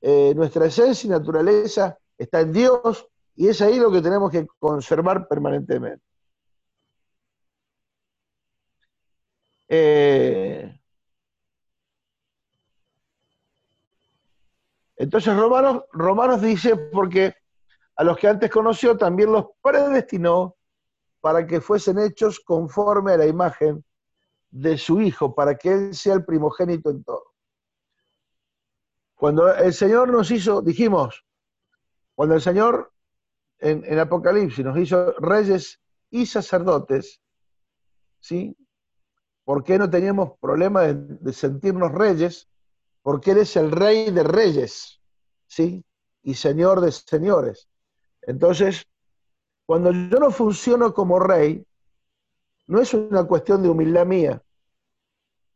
eh, nuestra esencia y naturaleza está en Dios y es ahí lo que tenemos que conservar permanentemente. Eh, entonces Romanos, Romanos dice, porque a los que antes conoció también los predestinó para que fuesen hechos conforme a la imagen de su Hijo, para que Él sea el primogénito en todo. Cuando el Señor nos hizo, dijimos, cuando el Señor en, Apocalipsis nos hizo reyes y sacerdotes, ¿sí? ¿Por qué no teníamos problema de, sentirnos reyes? Porque Él es el rey de reyes, ¿sí? Y señor de señores. Entonces, cuando yo no funciono como rey, no es una cuestión de humildad mía.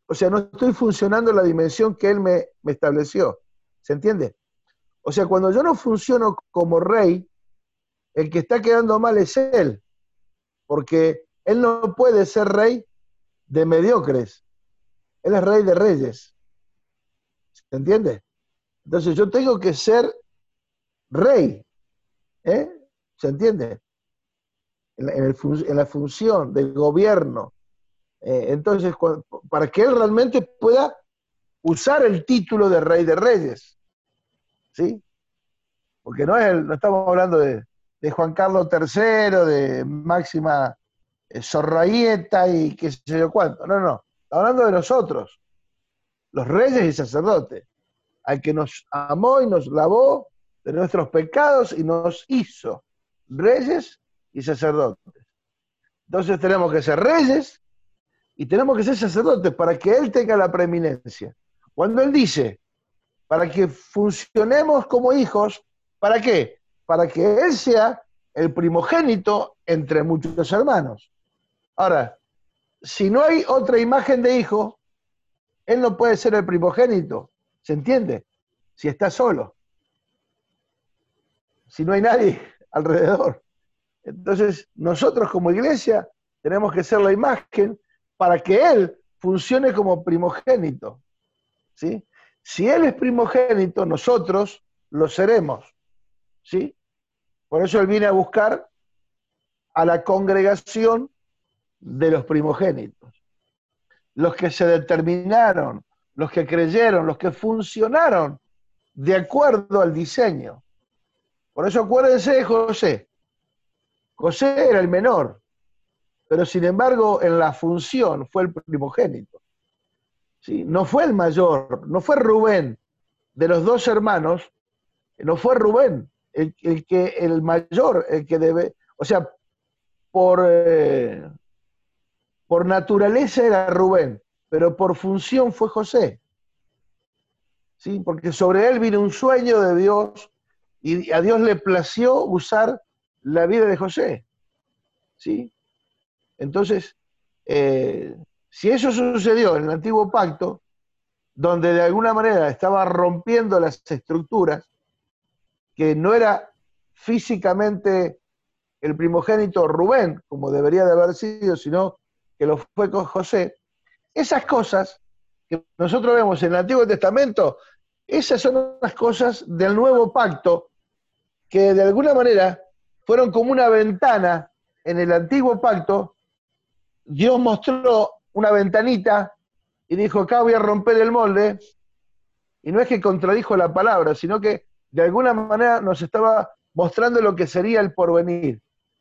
O sea, no estoy funcionando en la dimensión que Él me estableció. ¿Se entiende? O sea, cuando yo no funciono como rey, el que está quedando mal es Él. Porque Él no puede ser rey de mediocres. Él es rey de reyes. ¿Se entiende? Entonces yo tengo que ser rey. ¿eh? ¿Se entiende? En, la función del gobierno. Eh, entonces, para que él realmente pueda usar el título de rey de reyes. ¿Sí? Porque no, es no estamos hablando de, Juan Carlos III, de Máxima eh, y qué sé yo cuánto. No, no, hablando de nosotros, los reyes y sacerdotes, al que nos amó y nos lavó de nuestros pecados y nos hizo reyes y sacerdotes. Entonces tenemos que ser reyes y tenemos que ser sacerdotes para que Él tenga la preeminencia. Cuando Él dice, para que funcionemos como hijos, ¿para qué? Para que Él sea el primogénito entre muchos hermanos. Ahora, si no hay otra imagen de hijo, él no puede ser el primogénito. ¿Se entiende? Si está solo. Si no hay nadie alrededor. Entonces, nosotros como iglesia tenemos que ser la imagen para que Él funcione como primogénito. ¿sí? Si Él es primogénito, nosotros lo seremos. ¿sí? Por eso Él viene a buscar a la congregación de los primogénitos. Los que se determinaron, los que creyeron, los que funcionaron de acuerdo al diseño. Por eso acuérdense de José. José era el menor, pero sin embargo en la función fue el primogénito. No fue el mayor, no fue Rubén de los dos hermanos, no fue Rubén el, que el mayor, el que debe, o sea, por, eh, por naturaleza era Rubén, pero por función fue José. ¿Sí? Porque sobre él vino un sueño de Dios y a Dios le plació usar la vida de José. ¿Sí? Entonces, eh, si eso sucedió en el antiguo pacto, donde de alguna manera estaba rompiendo las estructuras, que no era físicamente el primogénito Rubén, como debería de haber sido, sino que lo fue con José, esas cosas que nosotros vemos en el Antiguo Testamento, esas son las cosas del nuevo pacto que de alguna manera fueron como una ventana en el antiguo pacto. Dios mostró una ventanita y dijo, acá voy a romper el molde. Y no es que contradijo la palabra, sino que de alguna manera nos estaba mostrando lo que sería el porvenir,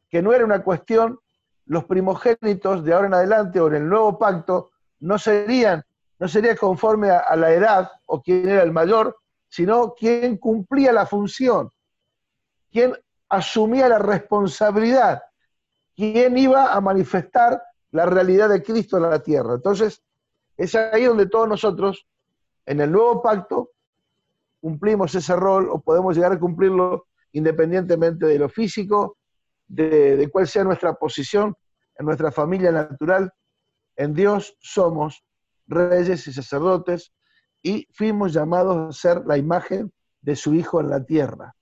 que no era una cuestión los primogénitos de ahora en adelante o en el nuevo pacto no serían, no sería conforme a, la edad o quién era el mayor, sino quién cumplía la función, quién asumía la responsabilidad, quién iba a manifestar la realidad de Cristo en la tierra. Entonces, es ahí donde todos nosotros, en el nuevo pacto, cumplimos ese rol o podemos llegar a cumplirlo independientemente de lo físico, de, cuál sea nuestra posición en nuestra familia natural. En Dios somos reyes y sacerdotes y fuimos llamados a ser la imagen de su Hijo en la tierra.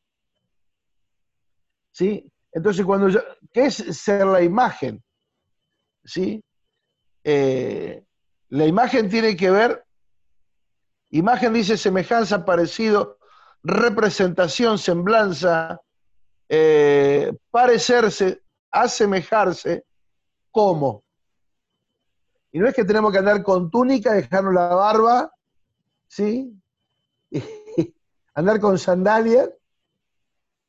¿Sí? Entonces, cuando ¿qué es ser la imagen? ¿Sí? Eh, la imagen tiene que ver Imagen dice semejanza, parecido, representación, semblanza, eh, parecerse, asemejarse, ¿cómo? Y no es que tenemos que andar con túnica, dejarnos la barba, ¿sí? andar con sandalias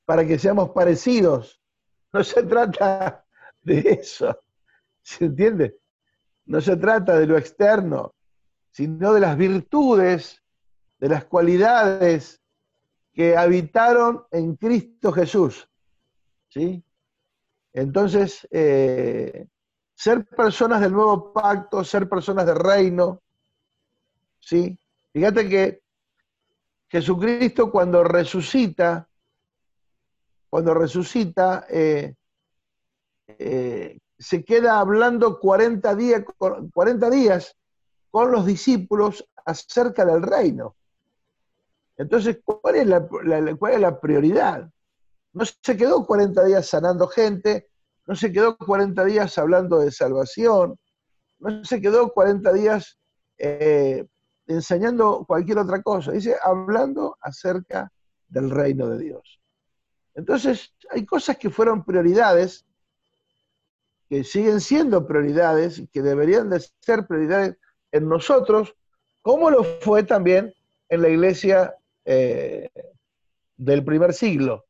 para que seamos parecidos. No se trata de eso. ¿Se entiende? No se trata de lo externo, sino de las virtudes, de las cualidades que habitaron en Cristo Jesús. ¿Sí? Entonces, eh, ser personas del nuevo pacto, ser personas del reino, ¿sí? Fíjate que Jesucristo cuando resucita, cuando resucita, eh, eh, se queda hablando 40 días, 40 días con los discípulos acerca del reino. Entonces, ¿cuál es la, cuál es la prioridad? No se quedó 40 días sanando gente, no se quedó 40 días hablando de salvación, no se quedó 40 días eh, enseñando cualquier otra cosa, dice hablando acerca del reino de Dios. Entonces, hay cosas que fueron prioridades, que siguen siendo prioridades y que deberían de ser prioridades en nosotros, como lo fue también en la iglesia eh, del primer siglo,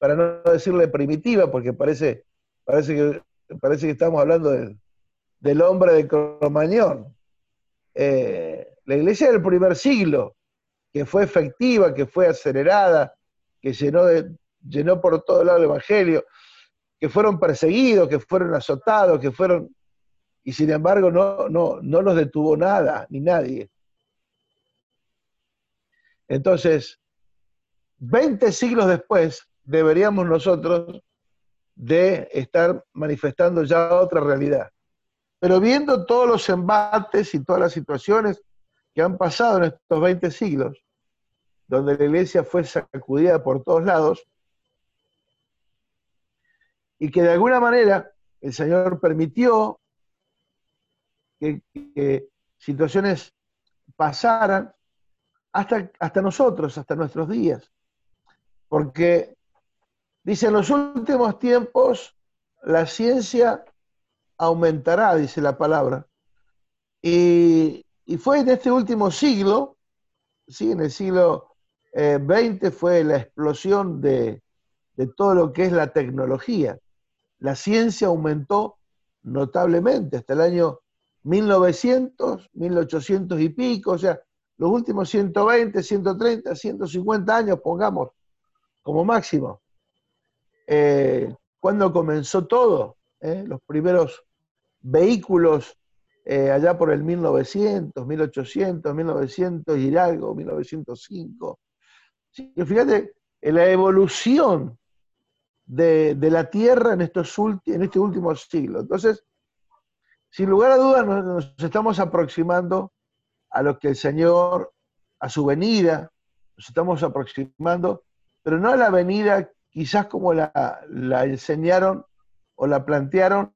para no decirle primitiva, porque parece, parece, que, parece que estamos hablando del hombre de Cromañón. Eh, la iglesia del primer siglo, que fue efectiva, que fue acelerada, que llenó, de, llenó por todo lado el Evangelio, que fueron perseguidos, que fueron azotados, que fueron... Y sin embargo no, no, no los detuvo nada, ni nadie. Entonces, 20 siglos después, deberíamos nosotros de estar manifestando ya otra realidad. Pero viendo todos los embates y todas las situaciones que han pasado en estos 20 siglos, donde la iglesia fue sacudida por todos lados, y que de alguna manera el Señor permitió que, situaciones pasaran hasta, hasta nosotros, hasta nuestros días. Porque dice, en los últimos tiempos la ciencia aumentará, dice la palabra. Y, fue en este último siglo, ¿sí? en el siglo XX eh, fue la explosión de, de todo lo que es la tecnología la ciencia aumentó notablemente hasta el año 1900, 1800 y pico, o sea, los últimos 120, 130, 150 años, pongamos, como máximo. Eh, cuando comenzó todo? Eh? Los primeros vehículos eh, allá por el 1900, 1800, 1900 y algo, 1905. fíjate, la evolución de, la tierra en, estos en este último siglo. Entonces, sin lugar a dudas, nos, estamos aproximando a lo que el Señor, a su venida, nos estamos aproximando, pero no a la venida quizás como la, enseñaron o la plantearon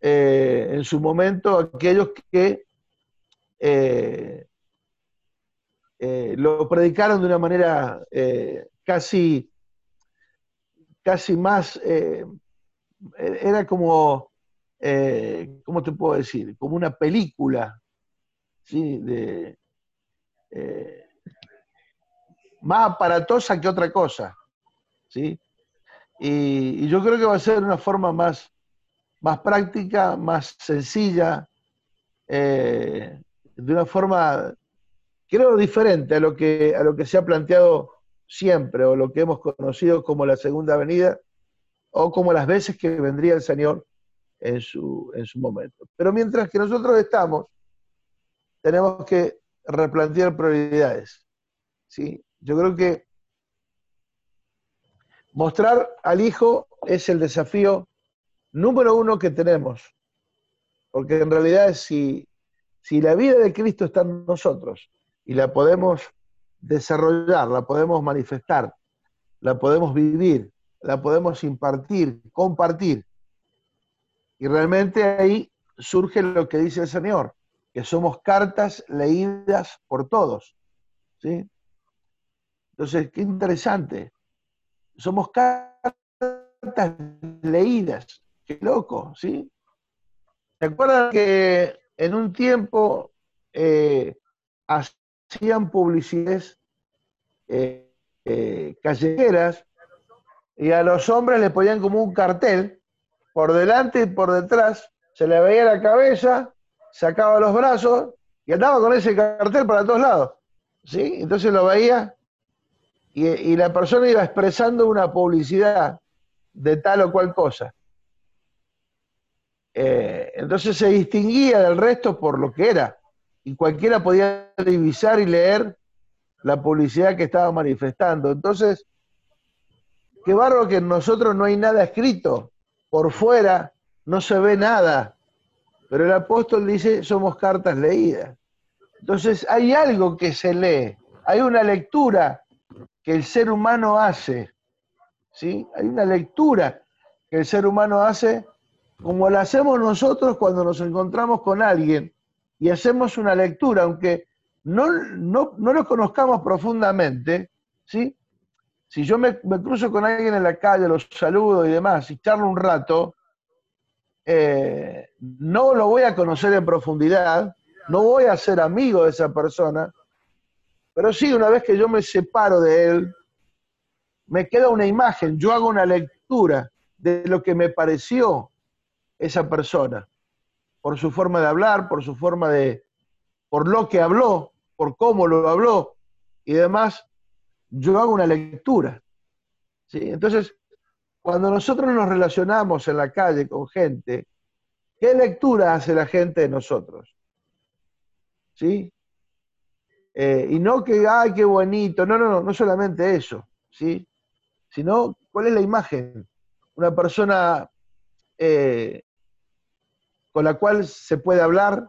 eh, en su momento aquellos que eh, eh, lo predicaron de una manera casi casi más, eh, era como, eh, ¿cómo te puedo decir? Como una película, ¿sí? De, eh, más aparatosa que otra cosa, ¿sí? Y, yo creo que va a ser una forma más, más práctica, más sencilla, de una forma, creo, diferente a lo que, a lo que se ha planteado siempre, o lo que hemos conocido como la segunda venida, o como las veces que vendría el Señor en su, en su momento. Pero mientras que nosotros estamos, tenemos que replantear prioridades. ¿sí? Yo creo que mostrar al Hijo es el desafío número uno que tenemos, porque en realidad si, si la vida de Cristo está en nosotros y la podemos desarrollar, la podemos manifestar, la podemos vivir, la podemos impartir, compartir. Y realmente ahí surge lo que dice el Señor, que somos cartas leídas por todos. ¿sí? Entonces, qué interesante. Somos cartas leídas. Qué loco, ¿sí? ¿Se acuerdan que en un tiempo eh, hacían publicidades eh, eh, callejeras y a los hombres le ponían como un cartel por delante y por detrás, se le veía la cabeza, sacaba los brazos y andaba con ese cartel para todos lados. ¿sí? Entonces lo veía y, la persona iba expresando una publicidad de tal o cual cosa. Eh, entonces se distinguía del resto por lo que era. Y cualquiera podía divisar y leer la publicidad que estaba manifestando. Entonces, qué barro que en nosotros no hay nada escrito. Por fuera no se ve nada. Pero el apóstol dice, somos cartas leídas. Entonces hay algo que se lee, hay una lectura que el ser humano hace. ¿sí? Hay una lectura que el ser humano hace como la hacemos nosotros cuando nos encontramos con alguien y hacemos una lectura, aunque no, no, lo conozcamos profundamente, ¿sí? Si yo me, cruzo con alguien en la calle, los saludo y demás, y charlo un rato, eh, no lo voy a conocer en profundidad, no voy a ser amigo de esa persona, pero sí, una vez que yo me separo de él, me queda una imagen, yo hago una lectura de lo que me pareció esa persona, por su forma de hablar, por su forma de, por lo que habló, por cómo lo habló y demás, yo hago una lectura. ¿sí? Entonces, cuando nosotros nos relacionamos en la calle con gente, ¿qué lectura hace la gente de nosotros? ¿sí? Eh, y no que, ay, qué bonito, no, no, no, no solamente eso, ¿sí? Sino, ¿cuál es la imagen? Una persona eh, con la cual se puede hablar,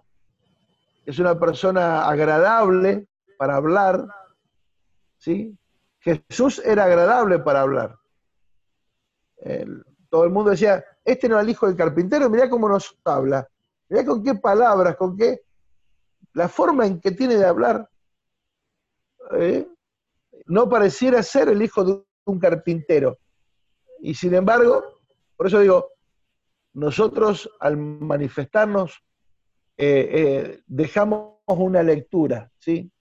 es una persona agradable para hablar, ¿sí? Jesús era agradable para hablar. todo el mundo decía, este no es el hijo del carpintero, mirá cómo nos habla, mirá con qué palabras, con qué la forma en que tiene de hablar ¿eh? no pareciera ser el hijo de un carpintero. Y sin embargo, por eso digo, nosotros al manifestarnos eh, eh, dejamos una lectura, ¿sí?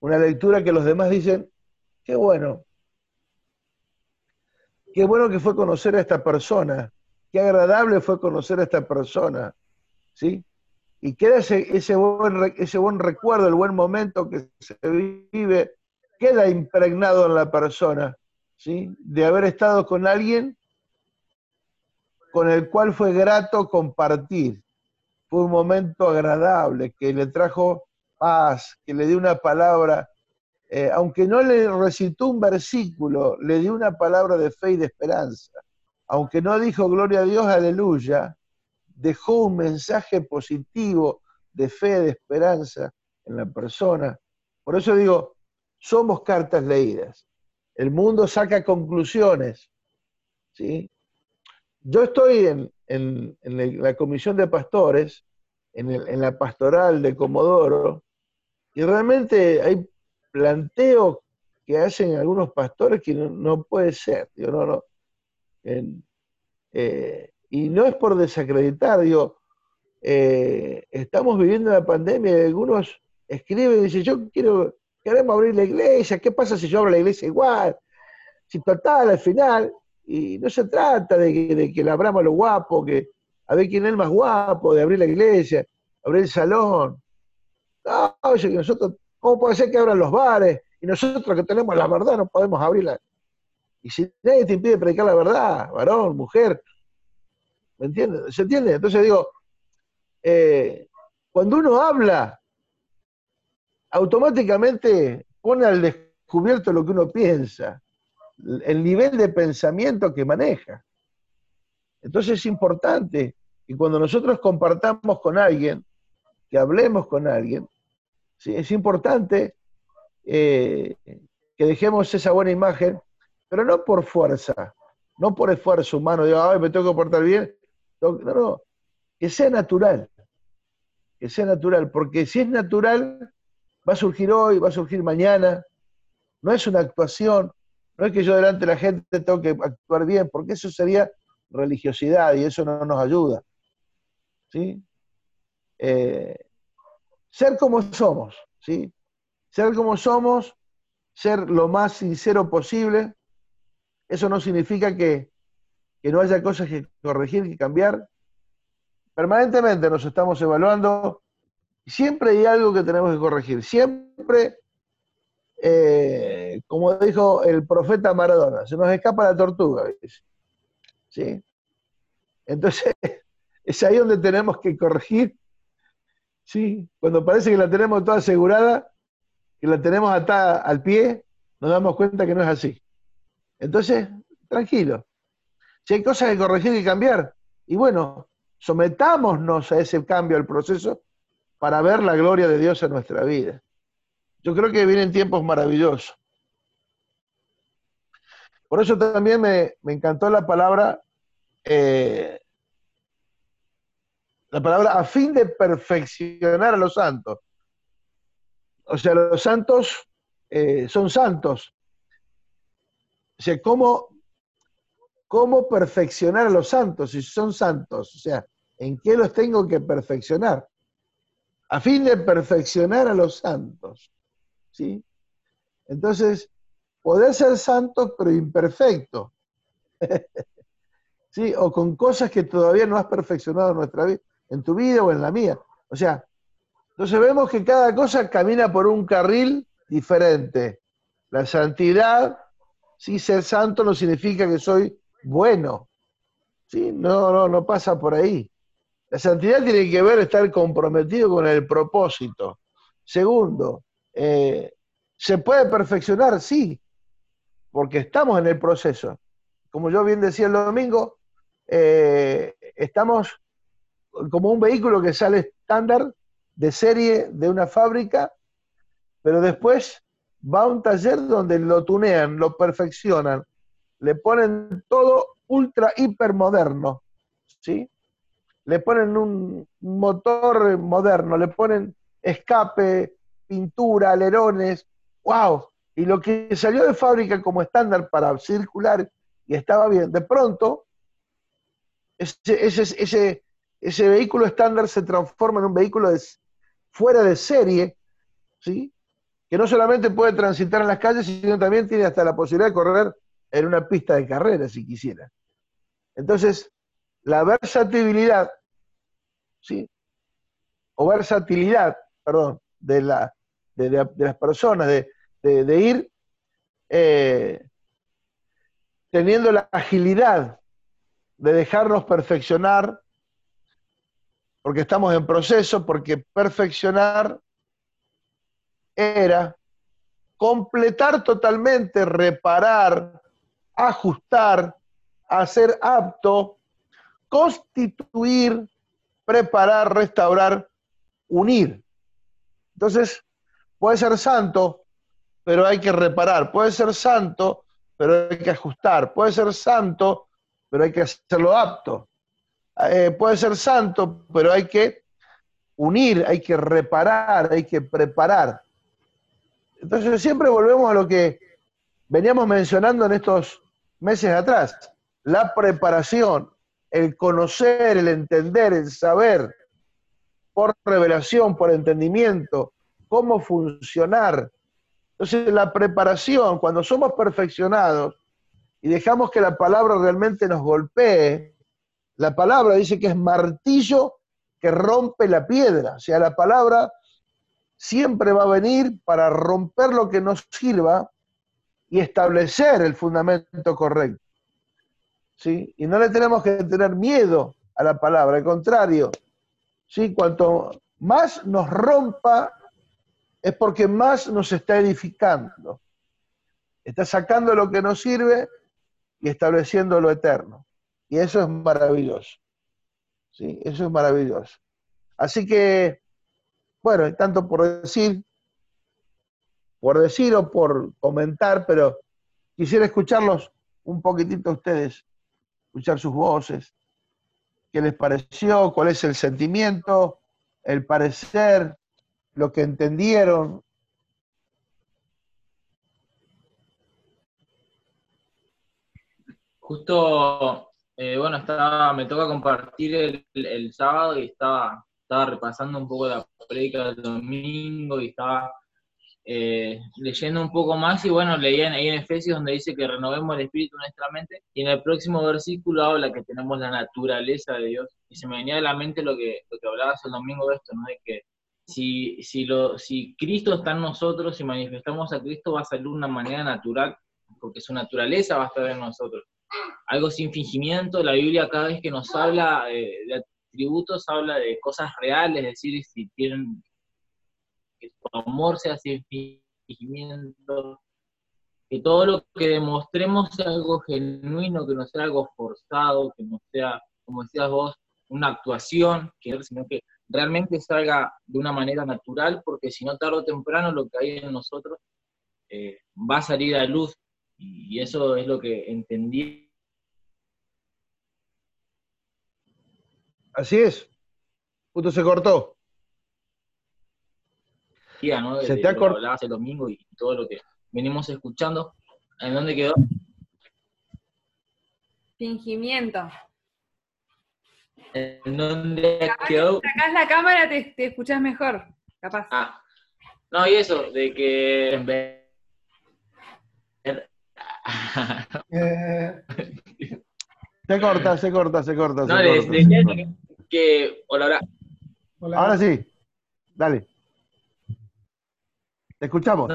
Una lectura que los demás dicen, qué bueno, qué bueno que fue conocer a esta persona, qué agradable fue conocer a esta persona, ¿sí? y queda ese, ese, buen, ese buen recuerdo, el buen momento que se vive, queda impregnado en la persona, ¿sí? De haber estado con alguien con el cual fue grato compartir. Fue un momento agradable, que le trajo paz, que le dio una palabra, eh, aunque no le recitó un versículo, le dio una palabra de fe y de esperanza. Aunque no dijo gloria a Dios, aleluya, dejó un mensaje positivo de fe, de esperanza en la persona. Por eso digo, somos cartas leídas. El mundo saca conclusiones. ¿sí? Yo estoy en, la comisión de pastores, en, la pastoral de Comodoro, y realmente hay planteos que hacen algunos pastores que no, puede ser. Eh, y no es por desacreditar, digo, eh, estamos viviendo la pandemia y algunos escriben y dicen, yo quiero, queremos abrir la iglesia, ¿qué pasa si yo abro la iglesia igual? Si total, al final, y no se trata de que, de que la abramos lo guapo, que a ver quién es el más guapo, de abrir la iglesia, abrir el salón. No, oye, que nosotros, ¿cómo puede ser que abran los bares? Y nosotros que tenemos la verdad no podemos abrirla. Y si nadie te impide predicar la verdad, varón, mujer, ¿Me entiendes? ¿Se entiende? Entonces digo, eh, cuando uno habla, automáticamente pone al descubierto lo que uno piensa, el nivel de pensamiento que maneja. Entonces es importante que cuando nosotros compartamos con alguien, que hablemos con alguien, es importante eh, que dejemos esa buena imagen, pero no por fuerza, no por esfuerzo humano, digo, ay, me tengo que portar bien, no, no, que sea natural. que sea natural, porque si es natural, va a surgir hoy, va a surgir mañana, no es una actuación, no es que yo delante de la gente tengo que actuar bien, porque eso sería religiosidad y eso no nos ayuda. ¿sí? Eh, ser como somos, ¿sí? Ser como somos, ser lo más sincero posible, eso no significa que, que no haya cosas que corregir, que cambiar. Permanentemente nos estamos evaluando y siempre hay algo que tenemos que corregir. Siempre, eh, como dijo el profeta Maradona, se nos escapa la tortuga. ¿Sí? Entonces, es ahí donde tenemos que corregir. ¿Sí? Cuando parece que la tenemos toda asegurada, que la tenemos atada al pie, nos damos cuenta que no es así. Entonces, tranquilo. Si hay cosas que corregir y cambiar, y bueno, sometámonos a ese cambio, al proceso, para ver la gloria de Dios en nuestra vida. Yo creo que vienen tiempos maravillosos. Por eso también me, encantó la palabra, eh, la palabra a fin de perfeccionar a los santos. O sea, los santos eh, son santos. O sea, ¿cómo, ¿cómo perfeccionar a los santos si son santos? O sea, ¿en qué los tengo que perfeccionar? A fin de perfeccionar a los santos. ¿Sí? Entonces, poder ser santo pero imperfecto. ¿Sí? O con cosas que todavía no has perfeccionado en nuestra vida, en tu vida o en la mía. O sea, entonces vemos que cada cosa camina por un carril diferente. La santidad, si ser santo no significa que soy bueno. ¿sí? No, no, no pasa por ahí. La santidad tiene que ver estar comprometido con el propósito. Segundo, eh, ¿se puede perfeccionar? Sí, porque estamos en el proceso. Como yo bien decía el domingo, eh, estamos como un vehículo que sale estándar de serie de una fábrica, pero después va a un taller donde lo tunean, lo perfeccionan, le ponen todo ultra hiper moderno, ¿sí? Le ponen un motor moderno, le ponen escape, pintura, alerones, wow. Y lo que salió de fábrica como estándar para circular y estaba bien, de pronto ese, ese, ese, ese vehículo estándar se transforma en un vehículo de, fuera de serie, ¿sí? que no solamente puede transitar en las calles, sino también tiene hasta la posibilidad de correr en una pista de carrera, si quisiera. Entonces, la versatilidad, ¿sí? o versatilidad, perdón, de, la, de, las personas, de, ir eh, teniendo la agilidad de dejarnos perfeccionar porque estamos en proceso, porque perfeccionar era completar totalmente, reparar, ajustar, hacer apto, constituir, preparar, restaurar, unir. Entonces, puede ser santo, pero hay que reparar. Puede ser santo, pero hay que ajustar. Puede ser santo, pero hay que hacerlo apto. Eh, puede ser santo, pero hay que unir, hay que reparar, hay que preparar. Entonces siempre volvemos a lo que veníamos mencionando en estos meses atrás, la preparación, el conocer, el entender, el saber, por revelación, por entendimiento, cómo funcionar. Entonces la preparación, cuando somos perfeccionados y dejamos que la palabra realmente nos golpee, la palabra dice que es martillo que rompe la piedra. O sea, la palabra siempre va a venir para romper lo que nos sirva y establecer el fundamento correcto. ¿Sí? Y no le tenemos que tener miedo a la palabra, al contrario. ¿sí? Cuanto más nos rompa, es porque más nos está edificando. Está sacando lo que nos sirve y estableciendo lo eterno. Y eso es maravilloso. ¿sí? Eso es maravilloso. Así que, bueno, hay tanto por decir, por decir o por comentar, pero quisiera escucharlos un poquitito a ustedes, escuchar sus voces, qué les pareció, cuál es el sentimiento, el parecer, lo que entendieron. Justo, eh, bueno, estaba, me toca compartir el, sábado y estaba, estaba repasando un poco la predica del domingo y estaba eh, leyendo un poco más y bueno, leía ahí en Efesios donde dice que renovemos el espíritu en nuestra mente y en el próximo versículo habla que tenemos la naturaleza de Dios y se me venía a la mente lo que, lo que hablabas el domingo de esto, ¿no? De que si, si, lo, si Cristo está en nosotros, si manifestamos a Cristo va a salir de una manera natural, porque su naturaleza va a estar en nosotros. Algo sin fingimiento, la Biblia cada vez que nos habla eh, de atributos habla de cosas reales, es decir, si tienen que su amor sea sin fingimiento, que todo lo que demostremos sea algo genuino, que no sea algo forzado, que no sea, como decías vos, una actuación, sino que realmente salga de una manera natural, porque si no tarde o temprano lo que hay en nosotros eh, va a salir a luz, y eso es lo que entendí. Así es. Justo se cortó. Se te ha cortado. el domingo y todo lo que venimos escuchando. ¿En dónde quedó? Fingimiento. ¿En dónde quedó? Sacás la cámara, te, te escuchás mejor, capaz. Ah. No, y eso, de que se corta, se corta, se corta. No, se corta, que, que, hola, hola. Ahora sí, dale. Te escuchamos.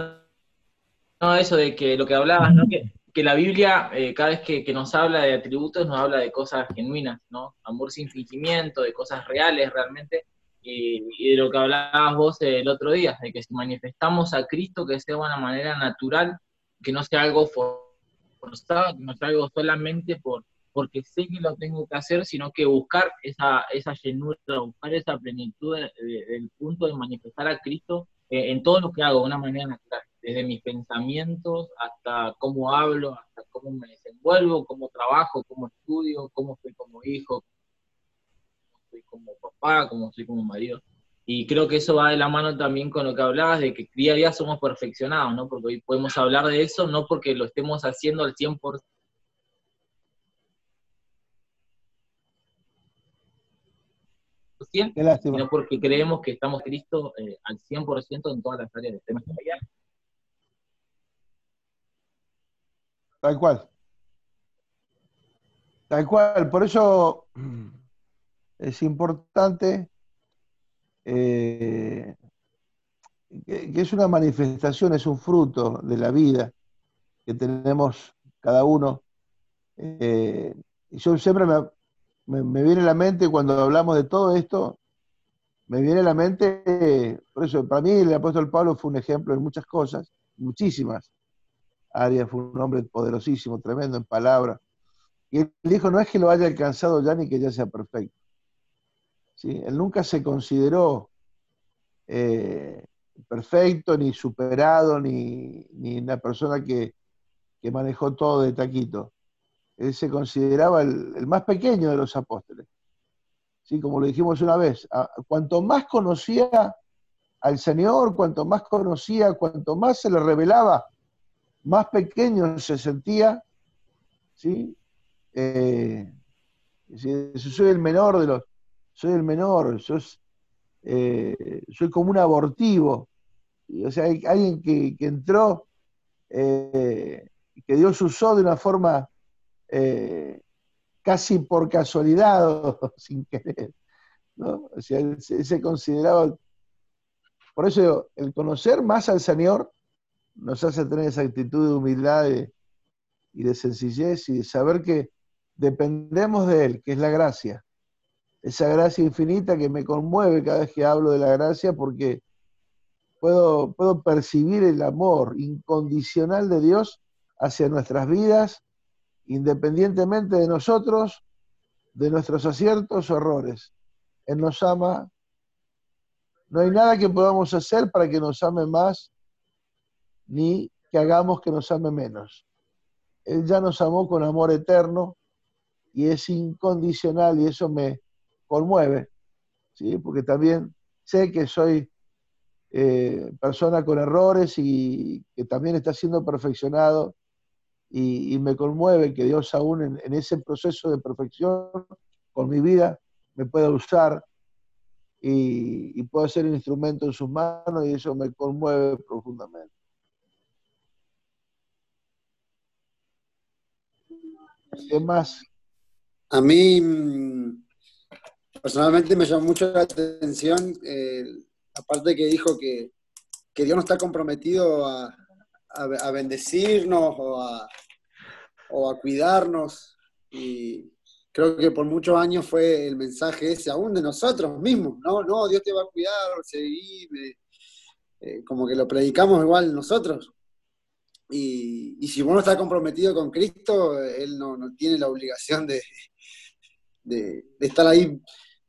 No, eso de que lo que hablabas, ¿no? Que, que la Biblia, eh, cada vez que, nos habla de atributos, nos habla de cosas genuinas, ¿no? Amor sin fingimiento, de cosas reales realmente, y, de lo que hablabas vos el otro día, de que si manifestamos a Cristo, que sea de una manera natural, que no sea algo forzado, que no sea algo solamente por, porque sé que lo tengo que hacer, sino que buscar esa, esa llenura, buscar esa plenitud del punto de manifestar a Cristo eh, en todo lo que hago de una manera natural, desde mis pensamientos hasta cómo hablo, hasta cómo me desenvuelvo, cómo trabajo, cómo estudio, cómo soy como hijo, cómo soy como papá, cómo soy como marido. Y creo que eso va de la mano también con lo que hablabas, de que día a día somos perfeccionados, ¿no? Porque hoy podemos hablar de eso, no porque lo estemos haciendo al 100%, sino porque creemos que estamos Cristo eh, al 100% en todas las áreas del tema Tal cual. Tal cual. Por eso es importante eh, que, es una manifestación, es un fruto de la vida que tenemos cada uno. Eh, yo siempre me, me, viene a la mente cuando hablamos de todo esto, me viene a la mente, por eso para mí el apóstol Pablo fue un ejemplo en muchas cosas, muchísimas áreas, fue un hombre poderosísimo, tremendo en palabras. Y él dijo, no es que lo haya alcanzado ya ni que ya sea perfecto. Él nunca se consideró eh, perfecto, ni superado, ni, ni una persona que, que manejó todo de taquito él se consideraba el, más pequeño de los apóstoles. ¿Sí? Como lo dijimos una vez, cuanto más conocía al Señor, cuanto más conocía, cuanto más se le revelaba, más pequeño se sentía. ¿sí? Eh, soy el menor de los, soy el menor, eh, soy como un abortivo. O sea, hay alguien que, entró, eh, que Dios usó de una forma casi por casualidad o sin querer. ¿no? O sea, él, se consideraba. Por eso el conocer más al Señor nos hace tener esa actitud de humildad y de sencillez y de saber que dependemos de Él, que es la gracia. Esa gracia infinita que me conmueve cada vez que hablo de la gracia porque puedo, puedo percibir el amor incondicional de Dios hacia nuestras vidas independientemente de nosotros, de nuestros aciertos o errores. Él nos ama. No hay nada que podamos hacer para que nos ame más, ni que hagamos que nos ame menos. Él ya nos amó con amor eterno y es incondicional y eso me conmueve, ¿sí? porque también sé que soy eh, persona con errores y que también está siendo perfeccionado y, me conmueve que Dios aún en, ese proceso de perfección con mi vida me pueda usar y, y pueda ser un instrumento en sus manos y eso me conmueve profundamente. ¿Qué más? A mí mm, personalmente me llamó mucho la atención eh, la parte que dijo que, Dios no está comprometido a, a, bendecirnos o a, o a cuidarnos. Y creo que por muchos años fue el mensaje ese, aún de nosotros mismos, no, no, Dios te va a cuidar, seguir, eh, como que lo predicamos igual nosotros. Y, si uno está comprometido con Cristo, Él no, tiene la obligación de, de, estar ahí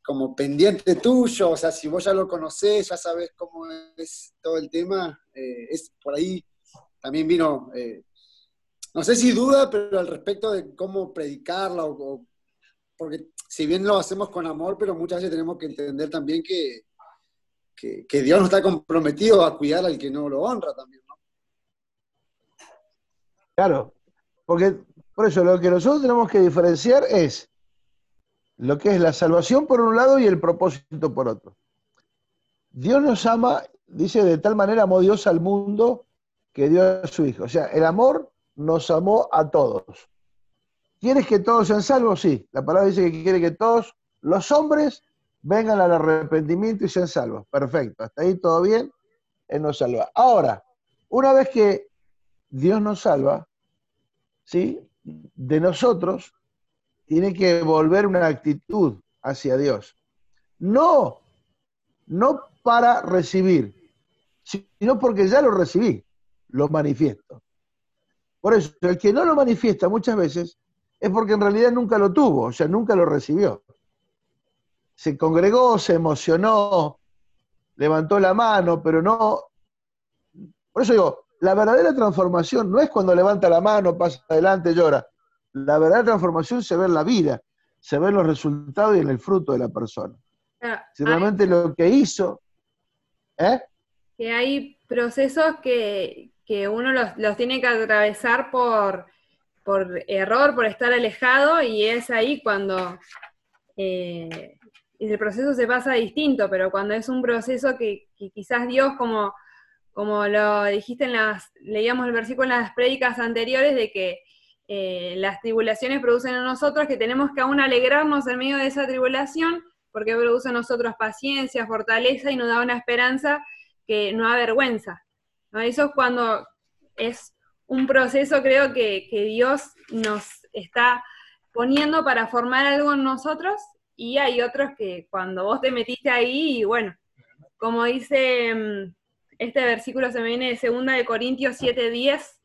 como pendiente tuyo, o sea, si vos ya lo conocés, ya sabes cómo es todo el tema, eh, es por ahí también vino, eh, no sé si duda, pero al respecto de cómo predicarla, o, porque si bien lo hacemos con amor, pero muchas veces tenemos que entender también que, que Dios no está comprometido a cuidar al que no lo honra también. Claro, porque por eso lo que nosotros tenemos que diferenciar es lo que es la salvación por un lado y el propósito por otro. Dios nos ama, dice, de tal manera amó Dios al mundo que dio a su Hijo. O sea, el amor nos amó a todos. ¿Quieres que todos sean salvos? Sí. La palabra dice que quiere que todos los hombres vengan al arrepentimiento y sean salvos. Perfecto. Hasta ahí todo bien. Él nos salva. Ahora, una vez que Dios nos salva, ¿sí? De nosotros tiene que volver una actitud hacia Dios. No, no para recibir, sino porque ya lo recibí, lo manifiesto. Por eso, el que no lo manifiesta muchas veces es porque en realidad nunca lo tuvo, o sea, nunca lo recibió. Se congregó, se emocionó, levantó la mano, pero no... Por eso digo, la verdadera transformación no es cuando levanta la mano, pasa adelante, llora. La verdadera transformación se ve en la vida, se ve en los resultados y en el fruto de la persona. si realmente lo que hizo, ¿eh? Que hay procesos que, uno los, tiene que atravesar por, por error, por estar alejado, y es ahí cuando eh, el proceso se pasa distinto, pero cuando es un proceso que quizás Dios como como lo dijiste en las, leíamos el versículo en las prédicas anteriores, de que eh, las tribulaciones producen en nosotros, que tenemos que aún alegrarnos en medio de esa tribulación, porque produce en nosotros paciencia, fortaleza y nos da una esperanza que no avergüenza. ¿no? Eso es cuando es un proceso, creo que, que Dios nos está poniendo para formar algo en nosotros, y hay otros que cuando vos te metiste ahí, y bueno, como dice mm, este versículo se me viene de 2 de Corintios 7:10,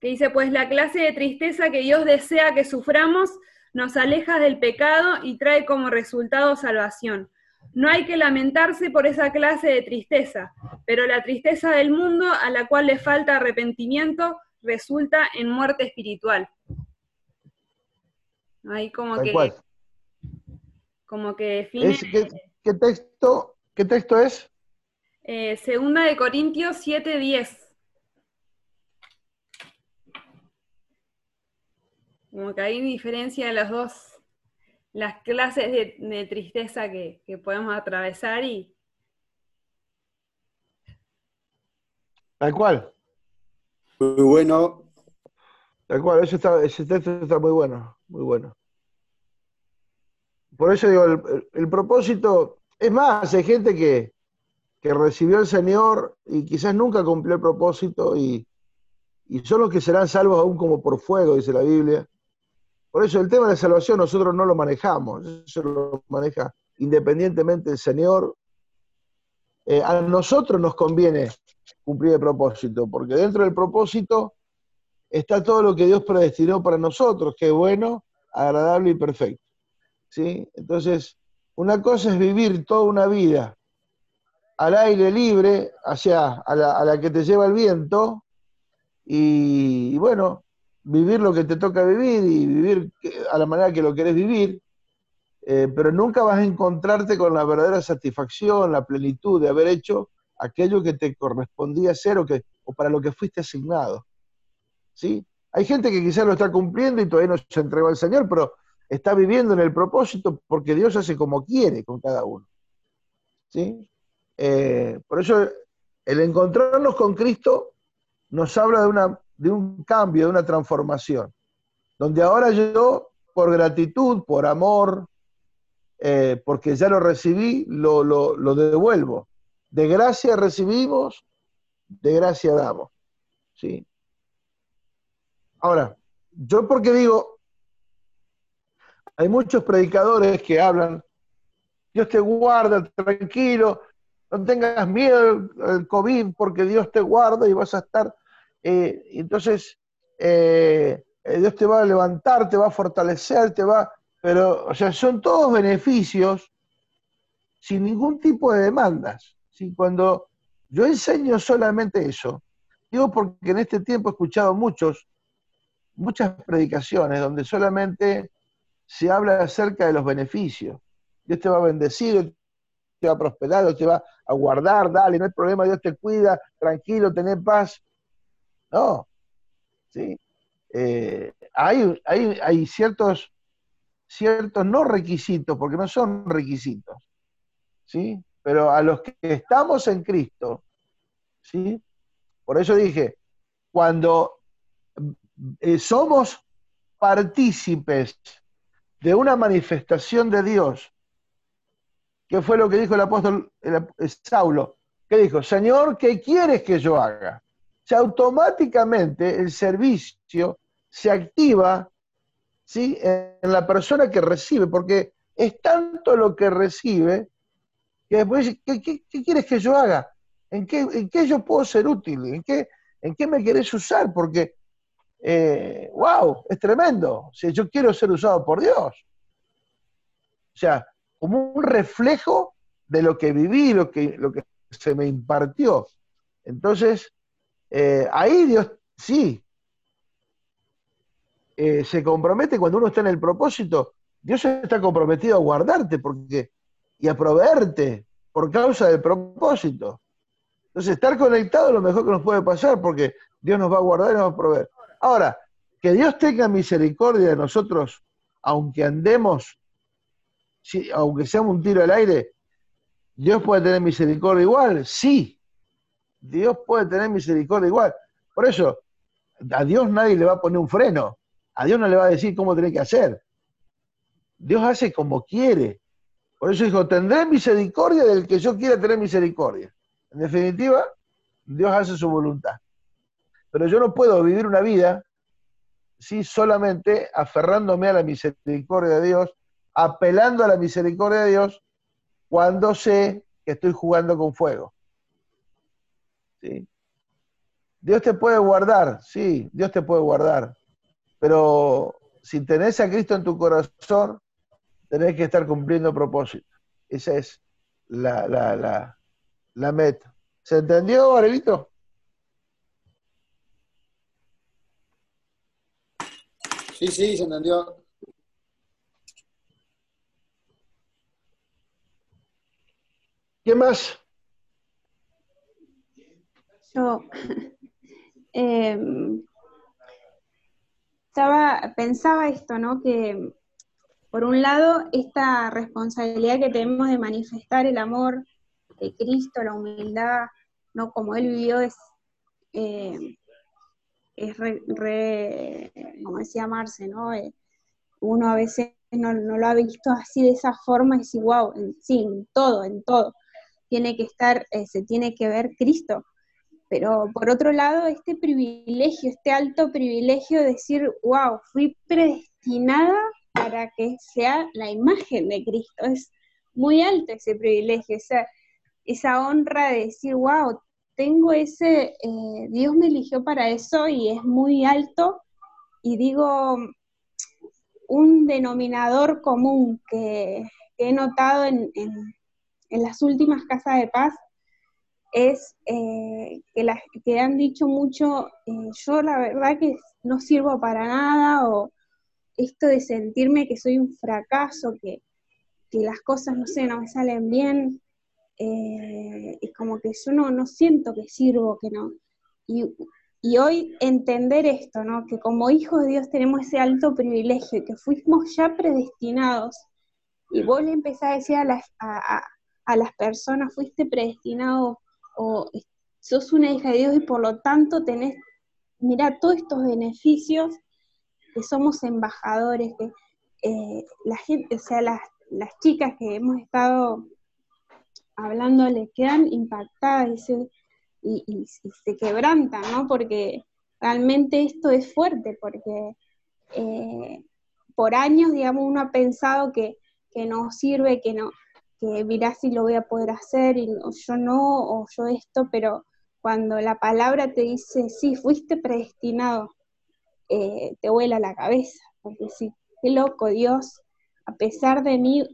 que dice, pues la clase de tristeza que Dios desea que suframos nos aleja del pecado y trae como resultado salvación. No hay que lamentarse por esa clase de tristeza, pero la tristeza del mundo a la cual le falta arrepentimiento resulta en muerte espiritual. Ahí como que... Como que define... ¿qué, texto, ¿Qué texto es? Eh, segunda de Corintios 7:10. Como que hay diferencia de las dos, las clases de, tristeza que, podemos atravesar y... Tal cual. Muy bueno. Tal cual, ese, texto está muy bueno, muy bueno. Por eso digo, el propósito, es más, hay gente que, que recibió el Señor y quizás nunca cumplió el propósito y, son los que serán salvos aún como por fuego, dice la Biblia. Por eso el tema de salvación nosotros no lo manejamos, eso lo maneja independientemente el Señor. Eh, a nosotros nos conviene cumplir el propósito, porque dentro del propósito está todo lo que Dios predestinó para nosotros, que es bueno, agradable y perfecto. ¿sí? Entonces, una cosa es vivir toda una vida al aire libre, hacia a la, que te lleva el viento, y, bueno, vivir lo que te toca vivir y vivir a la manera que lo querés vivir, eh, pero nunca vas a encontrarte con la verdadera satisfacción, la plenitud de haber hecho aquello que te correspondía hacer o, que, o para lo que fuiste asignado. ¿Sí? Hay gente que quizás lo está cumpliendo y todavía no se entregó al Señor, pero está viviendo en el propósito porque Dios hace como quiere con cada uno. ¿Sí? Eh, por eso el encontrarnos con Cristo nos habla de, una, de un cambio, de una transformación, donde ahora yo, por gratitud, por amor, eh, porque ya lo recibí, lo, lo devuelvo. De gracia recibimos, de gracia damos. ¿sí? Ahora, yo porque digo, hay muchos predicadores que hablan, Dios te guarda, tranquilo, no tengas miedo del COVID porque Dios te guarda y vas a estar, eh, entonces eh, Dios te va a levantar, te va a fortalecer, te va, pero, o sea, son todos beneficios sin ningún tipo de demandas. ¿sí? Cuando yo enseño solamente eso, digo porque en este tiempo he escuchado muchos muchas predicaciones donde solamente se habla acerca de los beneficios. Dios te va a bendecir, te va a prosperar, Dios te va a guardar, dale, no hay problema, Dios te cuida, tranquilo, tenés paz. No, ¿sí? Eh, hay, hay, hay ciertos, ciertos no requisitos, porque no son requisitos, ¿sí? Pero a los que estamos en Cristo, ¿sí? Por eso dije, cuando eh, somos partícipes de una manifestación de Dios, que fue lo que dijo el apóstol Saulo, que dijo, Señor, ¿qué quieres que yo haga? O automáticamente el servicio se activa ¿sí? en la persona que recibe, porque es tanto lo que recibe que después, ¿qué, qué, quieres que yo haga? ¿En qué, ¿En qué yo puedo ser útil? ¿En qué, ¿En qué me querés usar? Porque eh, wow, es tremendo. Si yo quiero ser usado por Dios. O sea, como un reflejo de lo que viví, lo que, lo que se me impartió. Entonces, eh, ahí Dios sí eh, se compromete cuando uno está en el propósito. Dios está comprometido a guardarte porque, y a proveerte por causa del propósito. Entonces, estar conectado es lo mejor que nos puede pasar porque Dios nos va a guardar y nos va a proveer. Ahora, que Dios tenga misericordia de nosotros, aunque andemos, aunque seamos un tiro al aire, Dios puede tener misericordia igual, sí. Dios puede tener misericordia igual. Por eso, a Dios nadie le va a poner un freno. A Dios no le va a decir cómo tiene que hacer. Dios hace como quiere. Por eso dijo, tendré misericordia del que yo quiera tener misericordia. En definitiva, Dios hace su voluntad. Pero yo no puedo vivir una vida ¿sí? solamente aferrándome a la misericordia de Dios, apelando a la misericordia de Dios cuando sé que estoy jugando con fuego. ¿Sí? Dios te puede guardar, sí, Dios te puede guardar, pero si tenés a Cristo en tu corazón, tenés que estar cumpliendo propósito. Esa es la, la, la meta. ¿Se entendió, Arelito? Sí, sí, se entendió. ¿Qué más? Yo em, estaba, pensaba esto, ¿no? Que por un lado, esta responsabilidad que tenemos de manifestar el amor de Cristo, la humildad, ¿no? Como Él vivió, es eh, es re, como decía Marce, ¿no? Eh, uno a veces no, lo ha visto así de esa forma y dice, wow, en, sí, en todo, en todo. Tiene que estar, eh, se tiene que ver Cristo. Pero por otro lado, este privilegio, este alto privilegio de decir, wow, fui predestinada para que sea la imagen de Cristo. Es muy alto ese privilegio, esa, esa honra de decir, wow, tengo ese, eh, Dios me eligió para eso y es muy alto y digo, un denominador común que, he notado en, las últimas casas de paz es eh, que, que han dicho mucho, eh, yo la verdad que no sirvo para nada o esto de sentirme que soy un fracaso, que, las cosas, no sé, no me salen bien, eh, es como que yo no, no siento que sirvo, que no. Y, hoy entender esto, ¿no? Que como hijos de Dios tenemos ese alto privilegio, que fuimos ya predestinados. Y vos le empezás a decir a las, a, a las personas, fuiste predestinado o sos una hija de Dios y por lo tanto tenés, mira, todos estos beneficios que somos embajadores, que eh, la gente, o sea, las, las chicas que hemos estado hablando le quedan impactadas y se, y, se quebrantan, ¿no? Porque realmente esto es fuerte, porque eh, por años, digamos, uno ha pensado que, que no sirve, que no, que mirá si lo voy a poder hacer, y yo no, o yo esto, pero cuando la palabra te dice, sí, fuiste predestinado, eh, te vuela la cabeza, porque sí, qué loco Dios, a pesar de mí,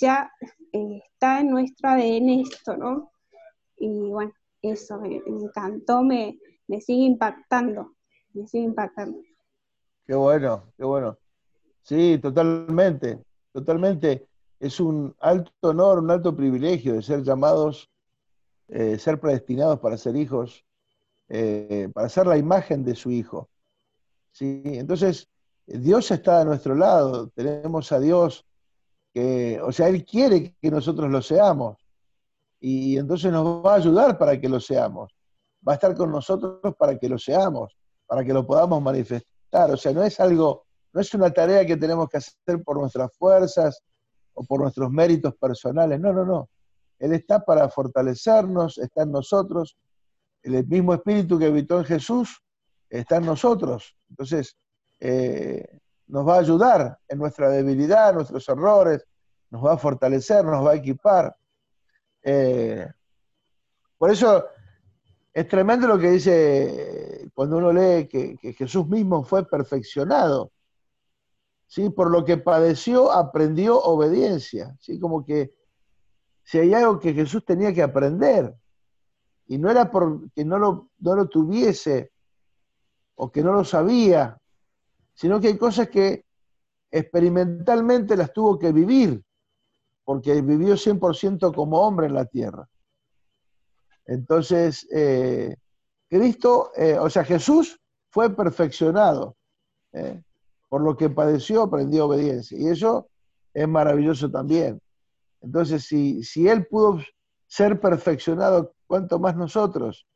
ya eh, está en nuestro ADN esto, ¿no? Y bueno, eso me, encantó, me, me sigue impactando, me sigue impactando. Qué bueno, qué bueno. Sí, totalmente, totalmente. Es un alto honor, un alto privilegio de ser llamados, eh, ser predestinados para ser hijos, eh, para ser la imagen de su hijo. ¿sí? Entonces, Dios está a nuestro lado, tenemos a Dios que, o sea, Él quiere que nosotros lo seamos y entonces nos va a ayudar para que lo seamos, va a estar con nosotros para que lo seamos, para que lo podamos manifestar, o sea, no es algo, no es una tarea que tenemos que hacer por nuestras fuerzas o por nuestros méritos personales, no, no, no, Él está para fortalecernos, está en nosotros, el mismo espíritu que habitó en Jesús está en nosotros, entonces eh, nos va a ayudar en nuestra debilidad, en nuestros errores, nos va a fortalecer, nos va a equipar. Eh, por eso es tremendo lo que dice cuando uno lee que, Jesús mismo fue perfeccionado. ¿Sí? Por lo que padeció, aprendió obediencia. ¿sí? Como que si hay algo que Jesús tenía que aprender, y no era porque no lo, no lo tuviese o que no lo sabía, sino que hay cosas que experimentalmente las tuvo que vivir, porque vivió 100% como hombre en la tierra. Entonces, eh, Cristo, eh, o sea, Jesús fue perfeccionado, eh, por lo que padeció, aprendió obediencia, y eso es maravilloso también. Entonces, si, si Él pudo ser perfeccionado, ¿cuánto más nosotros?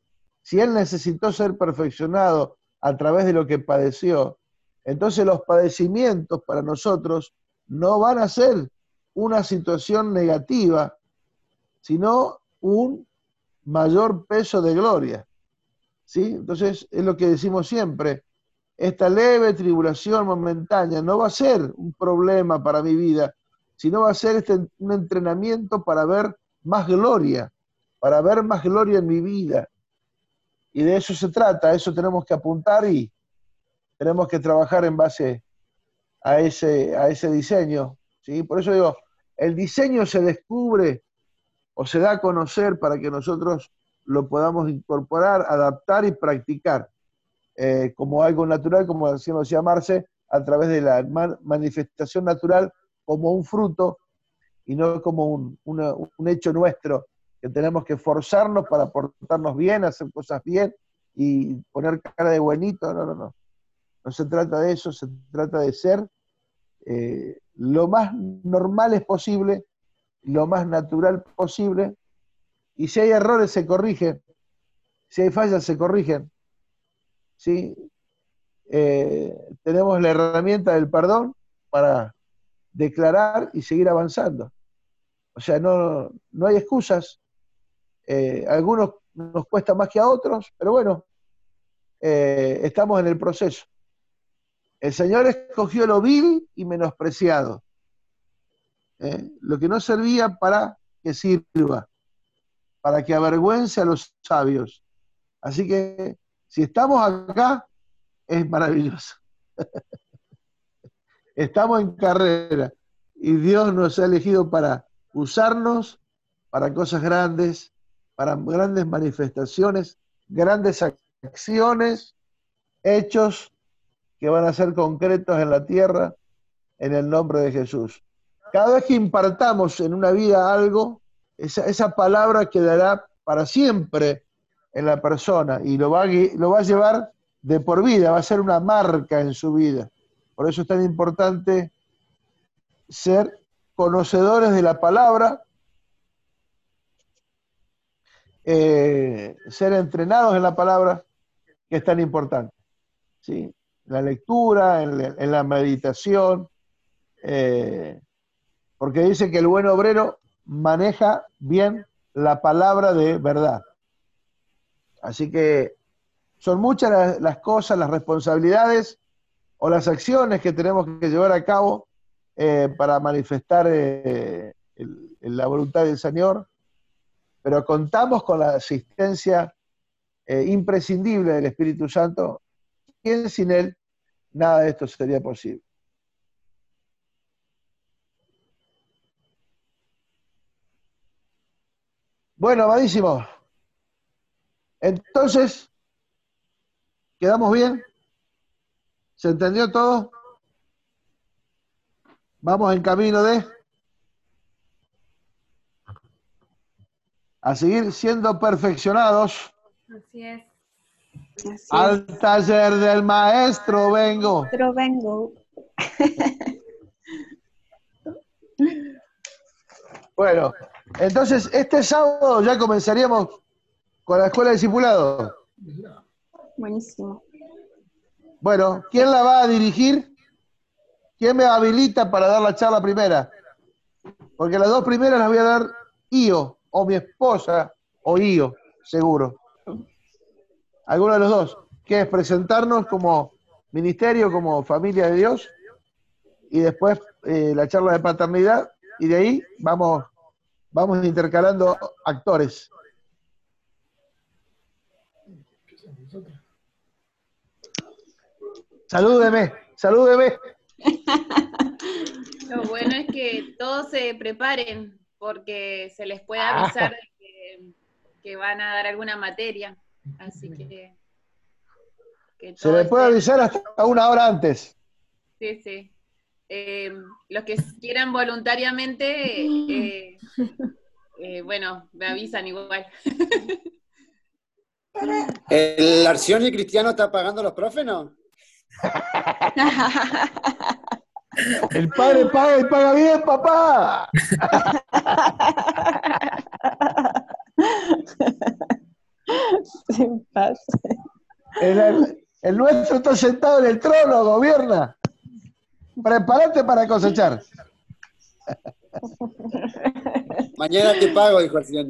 Si Él necesitó ser perfeccionado a través de lo que padeció, entonces los padecimientos para nosotros no van a ser una situación negativa, sino un mayor peso de gloria. ¿Sí? Entonces es lo que decimos siempre, esta leve tribulación momentánea no va a ser un problema para mi vida, sino va a ser este, un entrenamiento para ver más gloria, para ver más gloria en mi vida. Y de eso se trata, eso tenemos que apuntar y, tenemos que trabajar en base a ese, a ese diseño. ¿sí? Por eso digo, el diseño se descubre o se da a conocer para que nosotros lo podamos incorporar, adaptar y practicar eh, como algo natural, como decía Marce, a través de la manifestación natural como un fruto y no como un, hecho nuestro, que tenemos que forzarnos para portarnos bien, hacer cosas bien y poner cara de buenito. No, no, no. No se trata de eso, se trata de ser eh, lo más normales posible, lo más natural posible. Y si hay errores, se corrigen. Si hay fallas, se corrigen. ¿Sí? Eh, tenemos la herramienta del perdón para declarar y seguir avanzando. O sea, no, no hay excusas. Eh, algunos nos cuesta más que a otros, pero bueno, estamos en el proceso. El Señor escogió lo vil y menospreciado, ¿eh? lo que no servía para que sirva, para que avergüence a los sabios. Así que si estamos acá, es maravilloso. estamos en carrera y Dios nos ha elegido para usarnos para cosas grandes, para grandes manifestaciones, grandes acciones, hechos que van a ser concretos en la tierra en el nombre de Jesús. cada vez que impartamos en una vida algo, esa, palabra quedará para siempre en la persona y lo va, lo va a llevar de por vida, va a ser una marca en su vida. Por eso es tan importante ser conocedores de la palabra, eh, ser entrenados en la palabra, que es tan importante. ¿sí? La lectura, en, la meditación, eh, porque dice que el buen obrero maneja bien la palabra de verdad. Así que son muchas las, cosas, las responsabilidades o las acciones que tenemos que llevar a cabo eh, para manifestar eh, la voluntad del Señor, pero contamos con la asistencia eh, imprescindible del Espíritu Santo, quien sin Él nada de esto sería posible. Bueno, amadísimo. Entonces, ¿quedamos bien? ¿Se entendió todo? Vamos en camino de a seguir siendo perfeccionados. Así es. Al taller del maestro vengo. Maestro vengo. bueno, entonces este sábado ya comenzaríamos con la escuela de discipulado. Buenísimo. Bueno, ¿quién la va a dirigir? ¿Quién me habilita para dar la charla primera? Porque las dos primeras las voy a dar Io, o mi esposa, o Io, seguro. Alguno de los dos. Que es presentarnos como ministerio, como familia de Dios, y después eh, la charla de paternidad, y de ahí vamos, vamos intercalando actores. Salúdeme, salúdeme. Lo bueno es que todos se preparen porque se les puede avisar que, van a dar alguna materia. Así que. se les puede avisar hasta una hora antes. Sí, sí. Eh, los que quieran voluntariamente, eh, eh, bueno, me avisan igual. ¿El Arcioni Cristiano está pagando los profes, no? El padre paga y paga bien, papá. Sin paz. El, el, nuestro está sentado en el trono, gobierna. Prepárate para cosechar. Mañana te pago, dijo el señor.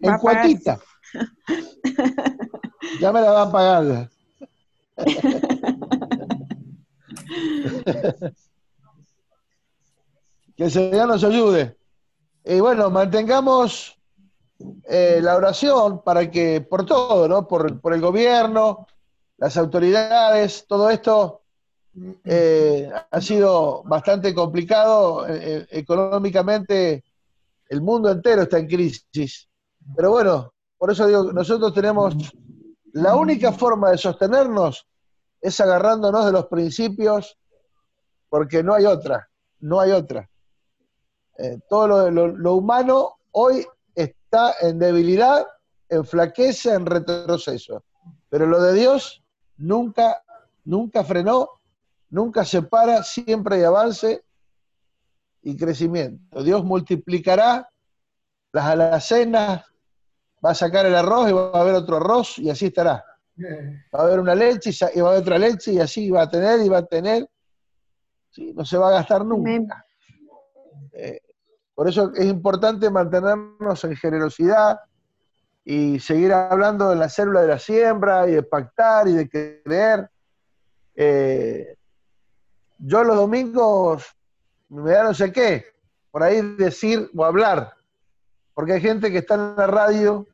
en cuatita. Ya me la van a pagar. que el Señor nos ayude. Y bueno, mantengamos eh, la oración para que, por todo, ¿no? Por, el gobierno, las autoridades, todo esto eh, ha sido bastante complicado. Eh, económicamente, el mundo entero está en crisis. Pero bueno, por eso digo, nosotros tenemos la única forma de sostenernos es agarrándonos de los principios, porque no hay otra, no hay otra. Eh, todo lo, humano hoy está en debilidad, en flaqueza, en retroceso. Pero lo de Dios nunca, nunca frenó, nunca se para, siempre hay avance y crecimiento. Dios multiplicará las alacenas, va a sacar el arroz y va a haber otro arroz y así estará. Va a haber una leche y va a haber otra leche y así va a tener y va a tener. ¿sí? No se va a gastar nunca. Eh, por eso es importante mantenernos en generosidad y seguir hablando de la célula de la siembra y de pactar y de creer. Eh, yo los domingos me da no sé qué, por ahí decir o hablar, porque hay gente que está en la radio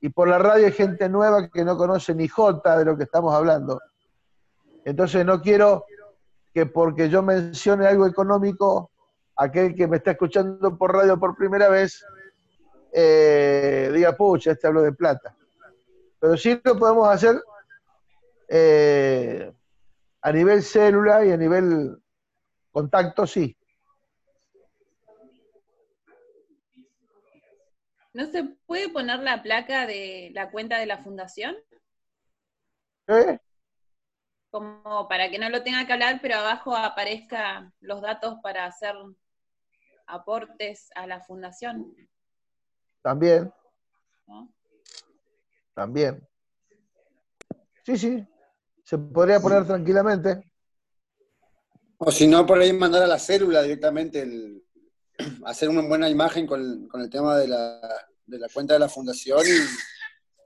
y por la radio hay gente nueva que no conoce ni jota de lo que estamos hablando. Entonces no quiero que porque yo mencione algo económico, aquel que me está escuchando por radio por primera vez, eh, diga, pucha, este hablo de plata. Pero sí lo podemos hacer eh, a nivel célula y a nivel contacto, sí. ¿No se puede poner la placa de la cuenta de la fundación? ¿Eh? Como para que no lo tenga que hablar, pero abajo aparezca los datos para hacer aportes a la fundación. También. También. Sí, sí. Se podría poner tranquilamente. O si no, por ahí mandar a la célula directamente el, hacer una buena imagen con, el tema de la, de la, cuenta de la fundación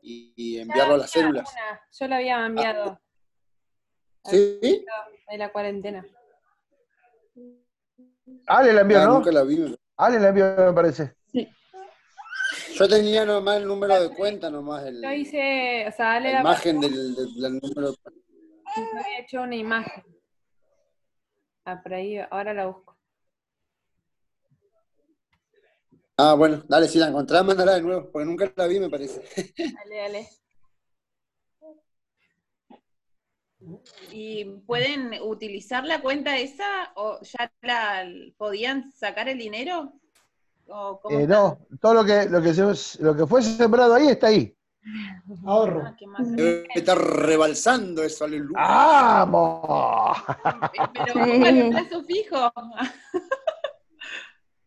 y, enviarlo a las células. Yo lo había enviado. ¿Sí? De la cuarentena. Ale la envió, ah, ¿no? Nunca la vi. Ale la envió, me parece. Sí. Yo tenía nomás el número de cuenta, nomás el, Yo hice, o sea, Ale la imagen del, del, número de cuenta. Yo había hecho una imagen. Ah, por ahí, ahora la busco. Ah, bueno, dale, si la encontrás, mándala de nuevo, porque nunca la vi, me parece. Dale, dale. ¿Y pueden utilizar la cuenta esa o ya la podían sacar el dinero? eh, no, todo lo que, lo, que se, lo que fue sembrado ahí está ahí. Ahorro. Ah, Debe estar rebalsando eso, aleluya. ¡Vamos! Pero ¿cómo el plazo fijo?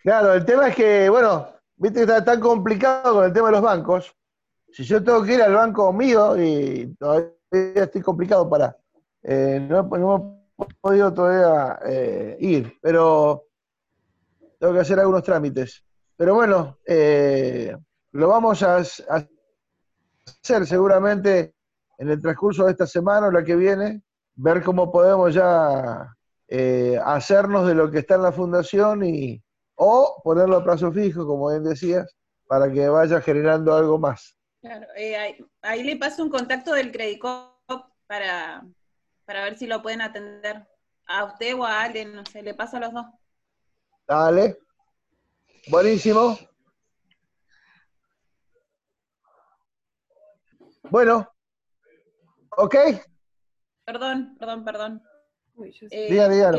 Claro, el tema es que, bueno, viste que está tan complicado con el tema de los bancos. Si yo tengo que ir al banco mío y todavía estoy complicado para. Eh, no, no, he podido todavía eh, ir, pero tengo que hacer algunos trámites. Pero bueno, eh, lo vamos a, a, hacer seguramente en el transcurso de esta semana o la que viene, ver cómo podemos ya hacernos de lo que está en la fundación y, o ponerlo a plazo fijo, como bien decías, para que vaya generando algo más. Claro, eh, ahí, le paso un contacto del Credicop para, para ver si lo pueden atender. A usted o a alguien, no sé, le paso a los dos. Dale. Buenísimo. Bueno. ¿Ok? Perdón, perdón, perdón. Uy, eh, diga, diga